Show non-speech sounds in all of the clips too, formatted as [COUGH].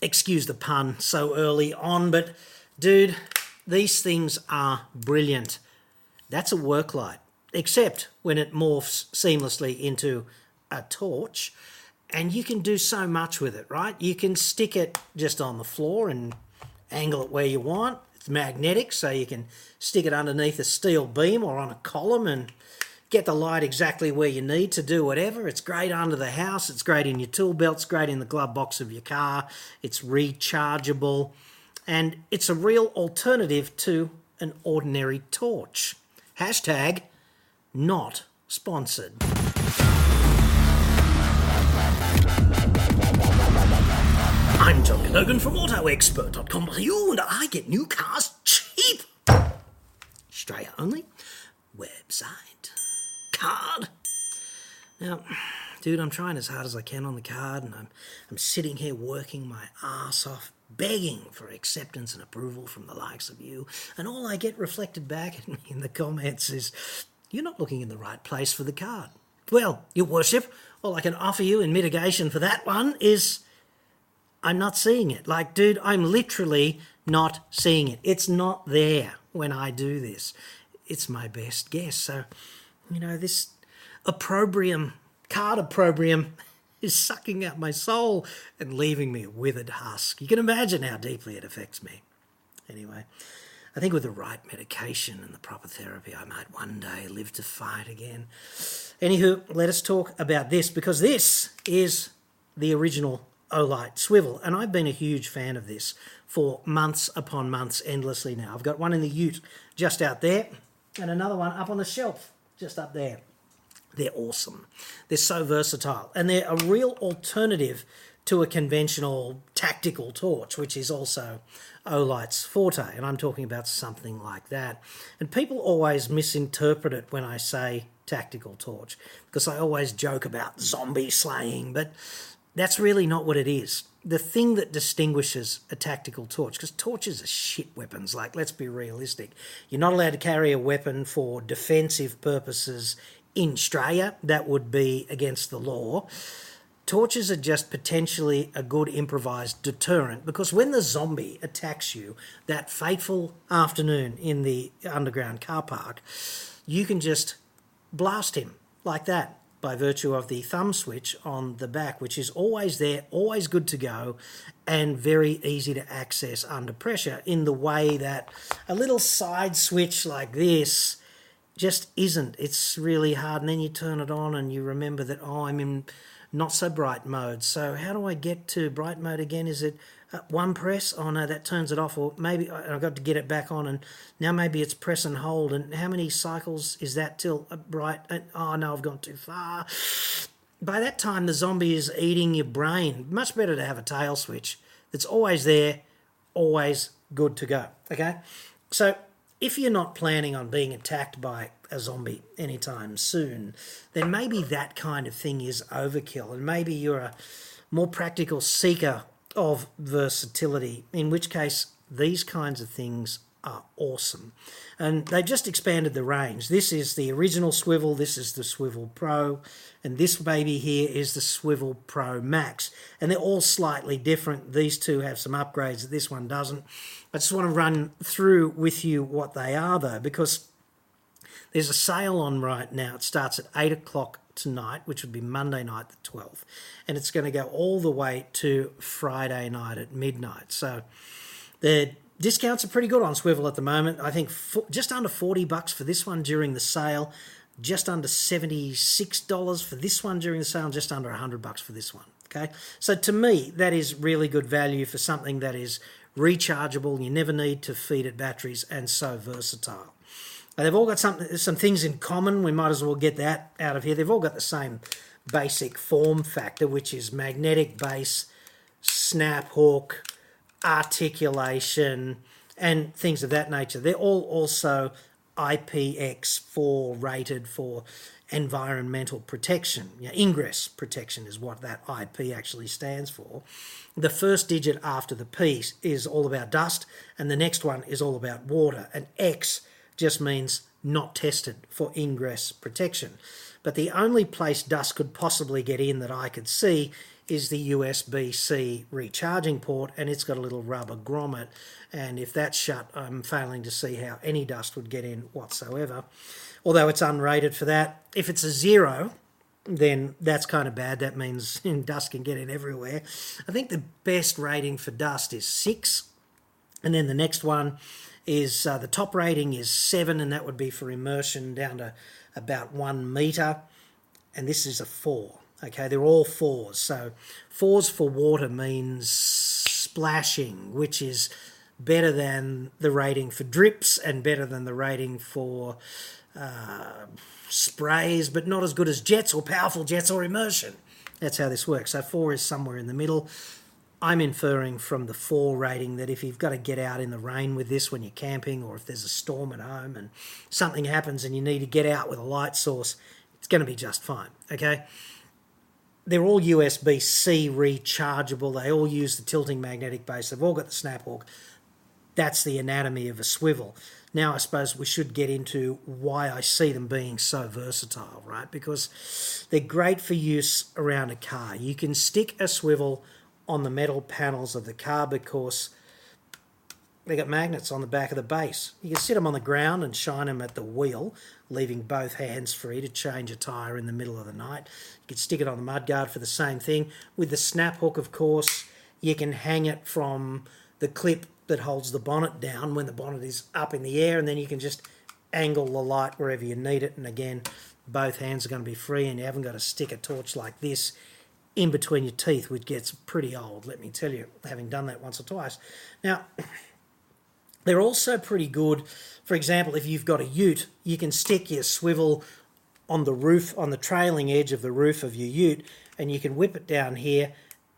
excuse the pun so early on, but dude, these things are brilliant. That's a work light, except when it morphs seamlessly into a torch. And you can do so much with it, right? You can stick it just on the floor and angle it where you want. It's magnetic, so you can stick it underneath a steel beam or on a column and get the light exactly where you need to do whatever. It's great under the house, it's great in your tool belt, it's great in the glove box of your car, it's rechargeable, and it's a real alternative to an ordinary torch. Hashtag not sponsored. I'm John Cadogan from AutoExpert.com.au and I get new cars cheap. Australia only. Website. Card. Now, dude, I'm trying as hard as I can on the card and I'm, I'm sitting here working my ass off, begging for acceptance and approval from the likes of you. And all I get reflected back at me in the comments is, you're not looking in the right place for the card. Well, your worship, all I can offer you in mitigation for that one is I'm not seeing it. Like, dude, I'm literally not seeing it. It's not there when I do this. It's my best guess. So, you know, this opprobrium, card opprobrium, [LAUGHS] is sucking out my soul and leaving me a withered husk. You can imagine how deeply it affects me. Anyway, I think with the right medication and the proper therapy, I might one day live to fight again. Anywho, let us talk about this because this is the original Olight swivel, and I've been a huge fan of this for months upon months, endlessly now. I've got one in the ute just out there, and another one up on the shelf just up there. They're awesome. They're so versatile, and they're a real alternative to a conventional tactical torch, which is also Olight's forte. And I'm talking about something like that. And people always misinterpret it when I say tactical torch, because I always joke about zombie slaying, but that's really not what it is. The thing that distinguishes a tactical torch, because torches are shit weapons, like, let's be realistic. You're not allowed to carry a weapon for defensive purposes in Australia, that would be against the law. Torches are just potentially a good improvised deterrent because when the zombie attacks you that fateful afternoon in the underground car park, you can just blast him like that by virtue of the thumb switch on the back, which is always there, always good to go, and very easy to access under pressure in the way that a little side switch like this just isn't. It's really hard. And then you turn it on and you remember that, oh, I'm in not so bright mode. So, how do I get to bright mode again? Is it uh, one press? Oh no, that turns it off. Or maybe I've got to get it back on, and now maybe it's press and hold. And how many cycles is that till uh, bright? Oh no, I've gone too far. By that time, the zombie is eating your brain. Much better to have a tail switch that's always there, always good to go. Okay, so if you're not planning on being attacked by a zombie anytime soon, then maybe that kind of thing is overkill, and maybe you're a more practical seeker of versatility, in which case these kinds of things are awesome. And they've just expanded the range. This is the original swivel, this is the Swivel Pro, and this baby here is the Swivel Pro Max. And they're all slightly different. These two have some upgrades that this one doesn't. I just want to run through with you what they are, though, because there's a sale on right now. It starts at 8 o'clock tonight, which would be Monday night, the 12th, and it's going to go all the way to Friday night at midnight. So the discounts are pretty good on Swivel at the moment. I think for, just under 40 bucks for this one during the sale, just under $76 for this one during the sale, and just under 100 bucks for this one. Okay, so to me, that is really good value for something that is rechargeable, you never need to feed it batteries, and so versatile. They've all got some some things in common. We might as well get that out of here. They've all got the same basic form factor, which is magnetic base, snap hook, articulation, and things of that nature. They're all also IPX4 rated for environmental protection. You know, ingress protection is what that IP actually stands for. The first digit after the P is all about dust, and the next one is all about water. And X just means not tested for ingress protection. But the only place dust could possibly get in that I could see is the USB C recharging port, and it's got a little rubber grommet. And if that's shut, I'm failing to see how any dust would get in whatsoever. Although it's unrated for that. If it's a zero, then that's kind of bad. That means [LAUGHS] dust can get in everywhere. I think the best rating for dust is six. And then the next one is uh, the top rating is seven, and that would be for immersion down to about one metre. And this is a four. Okay, they're all fours. So fours for water means splashing, which is better than the rating for drips and better than the rating for uh, sprays, but not as good as jets or powerful jets or immersion. That's how this works. So four is somewhere in the middle. I'm inferring from the four rating that if you've got to get out in the rain with this when you're camping, or if there's a storm at home and something happens and you need to get out with a light source, it's going to be just fine. Okay they're all USB C rechargeable. They all use the tilting magnetic base. They've all got the snap hook. That's the anatomy of a swivel. Now, I suppose we should get into why I see them being so versatile, right? Because they're great for use around a car. You can stick a swivel on the metal panels of the car because they got magnets on the back of the base. You can sit them on the ground and shine them at the wheel, leaving both hands free to change a tyre in the middle of the night. You can stick it on the mudguard for the same thing. With the snap hook, of course, you can hang it from the clip that holds the bonnet down when the bonnet is up in the air, and then you can just angle the light wherever you need it. And again, both hands are going to be free, and you haven't got to stick a torch like this in between your teeth, which gets pretty old, let me tell you, having done that once or twice. Now, they're also pretty good. For example, if you've got a ute, you can stick your swivel on the roof, on the trailing edge of the roof of your ute, and you can whip it down here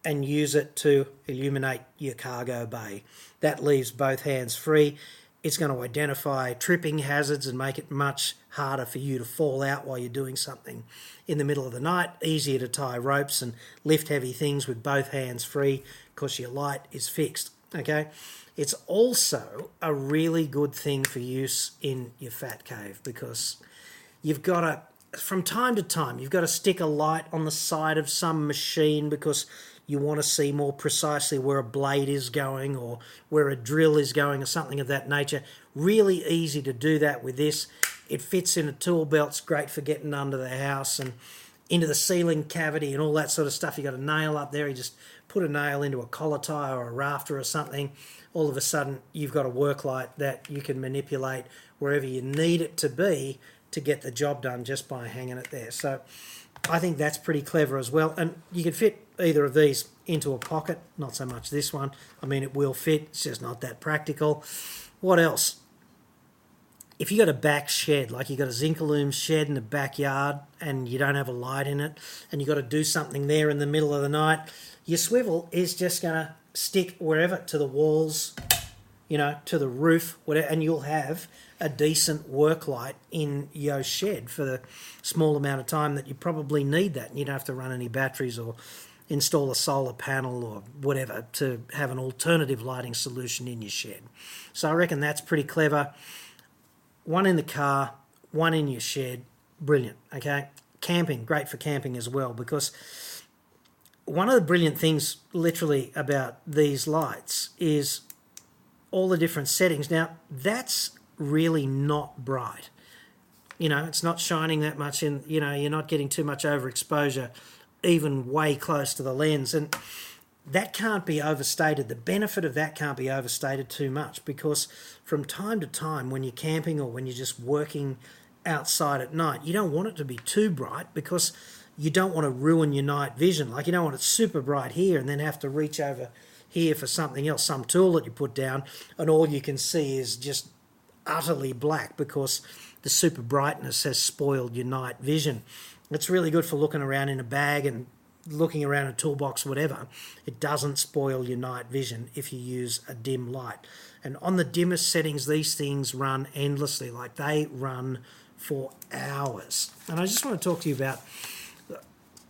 and use it to illuminate your cargo bay. That leaves both hands free. It's going to identify tripping hazards and make it much harder for you to fall out while you're doing something in the middle of the night. Easier to tie ropes and lift heavy things with both hands free because your light is fixed. Okay, it's also a really good thing for use in your fat cave because you've got to, from time to time, you've got to stick a light on the side of some machine because you want to see more precisely where a blade is going or where a drill is going or something of that nature. Really easy to do that with this. It fits in a tool belt, it's great for getting under the house and into the ceiling cavity and all that sort of stuff. You got a nail up there, you just put a nail into a collar tie or a rafter or something all of a sudden you've got a work light that you can manipulate wherever you need it to be to get the job done just by hanging it there. So I think that's pretty clever as well. And you can fit either of these into a pocket, not so much this one. I mean, it will fit, it's just not that practical. What else? If you got a back shed, like you got a Zincalume shed in the backyard and you don't have a light in it, and you got to do something there in the middle of the night, your swivel is just going to stick wherever to the walls, you know, to the roof, whatever, and you'll have a decent work light in your shed for the small amount of time that you probably need that. And you don't have to run any batteries or install a solar panel or whatever to have an alternative lighting solution in your shed. So I reckon that's pretty clever. One in the car, one in your shed, brilliant. Okay, camping, great for camping as well because one of the brilliant things, literally, about these lights is all the different settings. Now, that's really not bright. You know, it's not shining that much, and you know, you're not getting too much overexposure, even way close to the lens. And that can't be overstated. The benefit of that can't be overstated too much because from time to time, when you're camping or when you're just working outside at night, you don't want it to be too bright because you don't want to ruin your night vision. Like you don't want it super bright here and then have to reach over here for something else, some tool that you put down, and all you can see is just utterly black because the super brightness has spoiled your night vision. It's really good for looking around in a bag and looking around a toolbox, whatever. It doesn't spoil your night vision if you use a dim light. And on the dimmest settings, these things run endlessly, like they run for hours. And I just want to talk to you about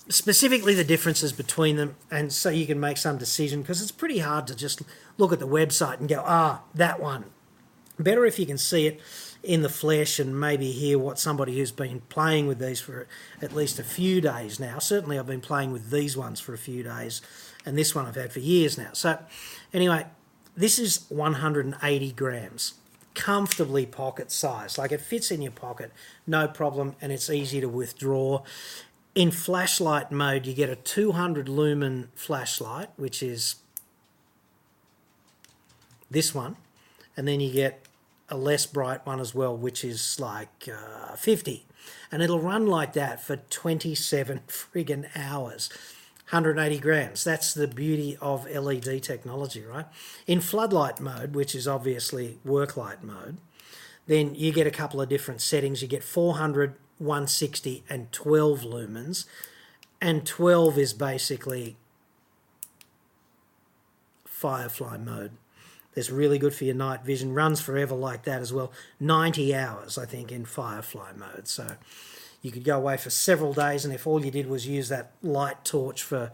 specifically the differences between them, and so you can make some decision because it's pretty hard to just look at the website and go, ah, that one. Better if you can see it in the flesh and maybe hear what somebody who's been playing with these for at least a few days now. Certainly, I've been playing with these ones for a few days, and this one I've had for years now. So, anyway, this is 180 grams, comfortably pocket size. Like it fits in your pocket, no problem, and it's easy to withdraw. In flashlight mode, you get a 200 lumen flashlight, which is this one, and then you get a less bright one as well, which is like uh, 50. And it'll run like that for 27 [LAUGHS] friggin' hours. 180 grams. That's the beauty of LED technology, right? In floodlight mode, which is obviously work light mode, then you get a couple of different settings. You get 400, 160, and 12 lumens. And 12 is basically firefly mode. It's really good for your night vision. Runs forever like that as well. 90 hours, I think, in Firefly mode. So you could go away for several days, and if all you did was use that light torch for,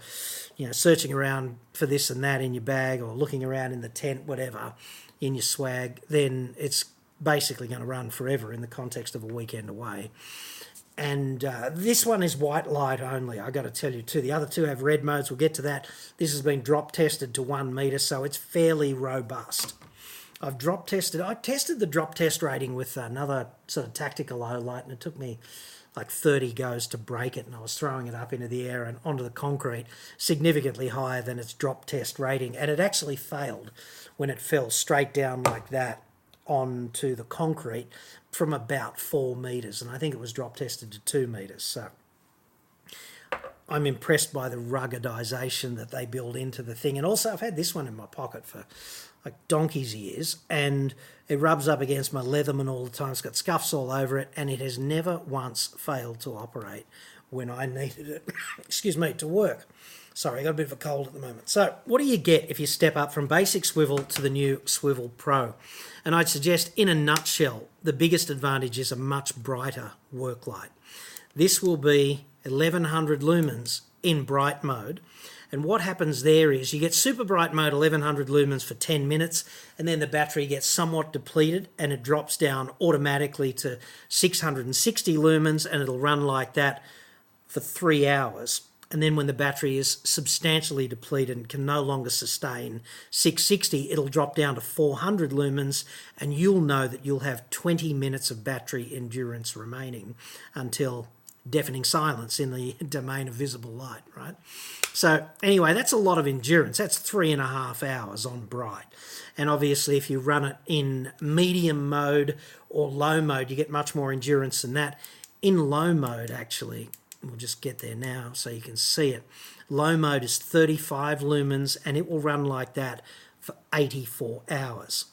you know, searching around for this and that in your bag or looking around in the tent, whatever, in your swag, then it's basically going to run forever in the context of a weekend away and uh, this one is white light only. I got to tell you too. The other two have red modes. We'll get to that. This has been drop tested to one meter, so it's fairly robust. I've drop tested. I tested the drop test rating with another sort of tactical low light, and it took me like 30 goes to break it, and I was throwing it up into the air and onto the concrete, significantly higher than its drop test rating, and it actually failed when it fell straight down like that onto the concrete from about four metres, and I think it was drop tested to two metres. So I'm impressed by the ruggedization that they build into the thing. And also, I've had this one in my pocket for like donkey's years, and it rubs up against my Leatherman all the time. It's got scuffs all over it, and it has never once failed to operate when I [LAUGHS] needed it, excuse me, to work. Sorry, I got a bit of a cold at the moment. So, what do you get if you step up from basic swivel to the new Swivel Pro? And I'd suggest, in a nutshell, the biggest advantage is a much brighter work light. This will be 1100 lumens in bright mode. And what happens there is you get super bright mode 1100 lumens for 10 minutes, and then the battery gets somewhat depleted and it drops down automatically to 660 lumens and it'll run like that for three hours and then when the battery is substantially depleted and can no longer sustain 660, it'll drop down to 400 lumens, and you'll know that you'll have 20 minutes of battery endurance remaining until deafening silence in the [LAUGHS] domain of visible light, right? So, anyway, that's a lot of endurance. That's three and a half hours on bright. And obviously, if you run it in medium mode or low mode, you get much more endurance than that. In low mode, actually, We'll just get there now so you can see it. Low mode is 35 lumens and it will run like that for 84 hours.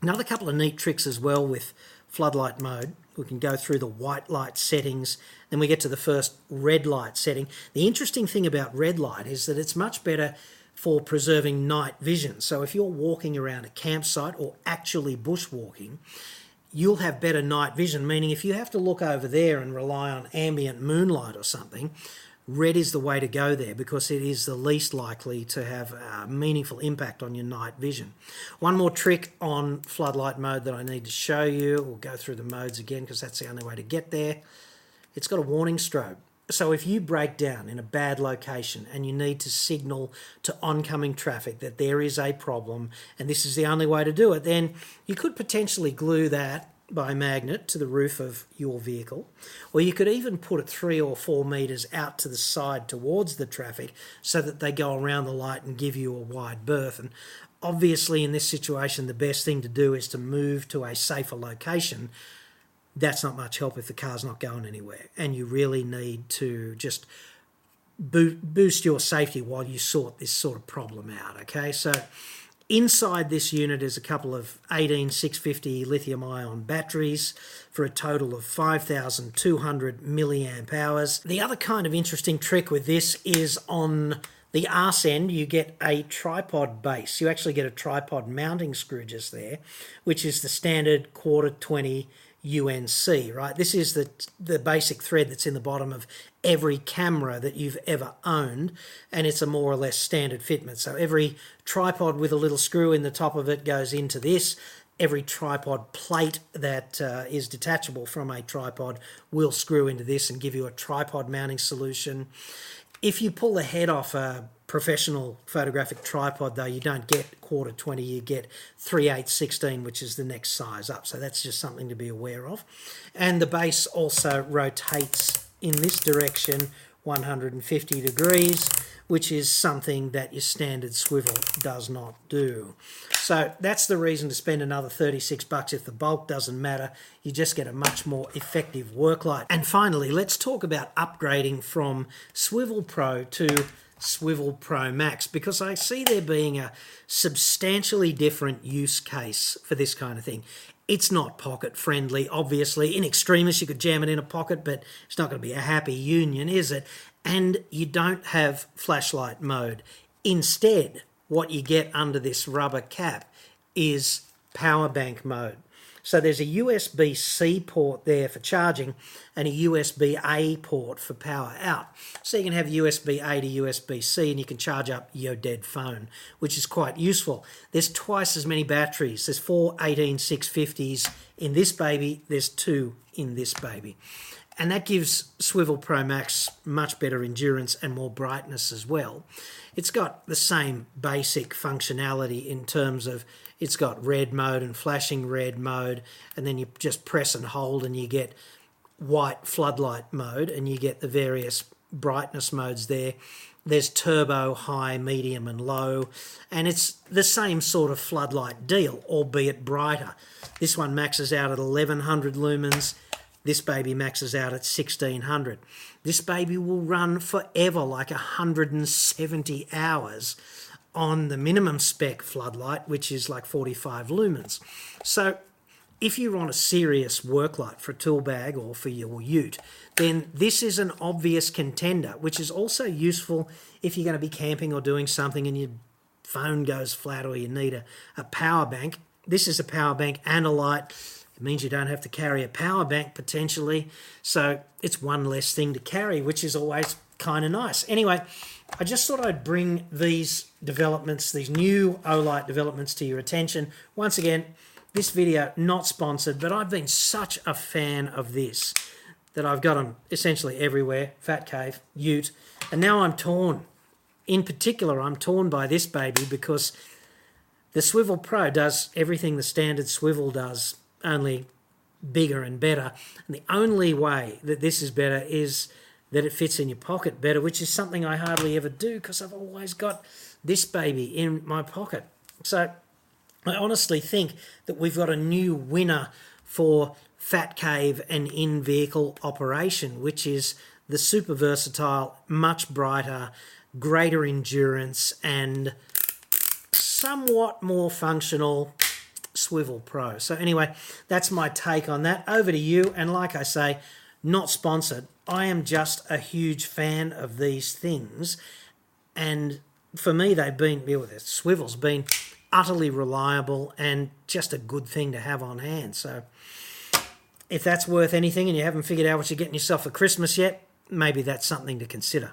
Another couple of neat tricks as well with floodlight mode. We can go through the white light settings, then we get to the first red light setting. The interesting thing about red light is that it's much better for preserving night vision. So if you're walking around a campsite or actually bushwalking, you'll have better night vision, meaning if you have to look over there and rely on ambient moonlight or something, red is the way to go there because it is the least likely to have a meaningful impact on your night vision. One more trick on floodlight mode that I need to show you. We'll go through the modes again because that's the only way to get there. It's got a warning strobe. So if you break down in a bad location and you need to signal to oncoming traffic that there is a problem and this is the only way to do it, then you could potentially glue that by magnet to the roof of your vehicle, or you could even put it three or four meters out to the side towards the traffic so that they go around the light and give you a wide berth. And obviously, in this situation, the best thing to do is to move to a safer location that's not much help if the car's not going anywhere. And you really need to just boost your safety while you sort this sort of problem out. Okay, so inside this unit is a couple of 18650 lithium ion batteries for a total of 5200 milliamp hours. The other kind of interesting trick with this is on the arse end, you get a tripod base. You actually get a tripod mounting screw just there, which is the standard quarter 20 UNC, right? This is the the basic thread that's in the bottom of every camera that you've ever owned, and it's a more or less standard fitment. So every tripod with a little screw in the top of it goes into this. every tripod plate that uh, is detachable from a tripod will screw into this and give you a tripod mounting solution. If you pull the head off a professional photographic tripod, though, you don't get quarter 20, you get 3 8 16, which is the next size up. So that's just something to be aware of. And the base also rotates in this direction 150 degrees, which is something that your standard swivel does not do. So that's the reason to spend another 36 bucks if the bulk doesn't matter. You just get a much more effective work light. And finally, let's talk about upgrading from Swivel Pro to Swivel Pro Max because I see there being a substantially different use case for this kind of thing. It's not pocket friendly, obviously. In extremis, you could jam it in a pocket, but it's not going to be a happy union, is it? And you don't have flashlight mode. Instead, what you get under this rubber cap is power bank mode. So there's a USB C port there for charging and a USB A port for power out. So you can have USB A to USB C and you can charge up your dead phone, which is quite useful. There's twice as many batteries. There's four 18650s in this baby, there's two in this baby. And that gives Swivel Pro Max much better endurance and more brightness as well. It's got the same basic functionality in terms of it's got red mode and flashing red mode, and then you just press and hold and you get white floodlight mode and you get the various brightness modes there. There's turbo, high, medium, and low, and it's the same sort of floodlight deal, albeit brighter. This one maxes out at 1100 lumens. This baby maxes out at 1600. This baby will run forever, like 170 hours on the minimum spec floodlight, which is like 45 lumens. So if you want a serious work light for a tool bag or for your ute, then this is an obvious contender, which is also useful if you're going to be camping or doing something and your phone goes flat or you need a, a power bank. This is a power bank and a light. It means you don't have to carry a power bank potentially. So it's one less thing to carry, which is always kind of nice. Anyway, I just thought I'd bring these developments, these new Olight developments to your attention. Once again, this video not sponsored, but I've been such a fan of this that I've got them essentially everywhere, Fat Cave, Ute, and now I'm torn. In particular, I'm torn by this baby because the Swivel Pro does everything the standard swivel does, only bigger and better. And the only way that this is better is that it fits in your pocket better, which is something I hardly ever do because I've always got this baby in my pocket. So I honestly think that we've got a new winner for Fat Cave and in vehicle operation, which is the super versatile, much brighter, greater endurance, and somewhat more functional Swivel Pro. So, anyway, that's my take on that. Over to you. And like I say, not sponsored. I am just a huge fan of these things, and for me, they've been with it. Swivel's been utterly reliable and just a good thing to have on hand. So, if that's worth anything and you haven't figured out what you're getting yourself for Christmas yet, maybe that's something to consider.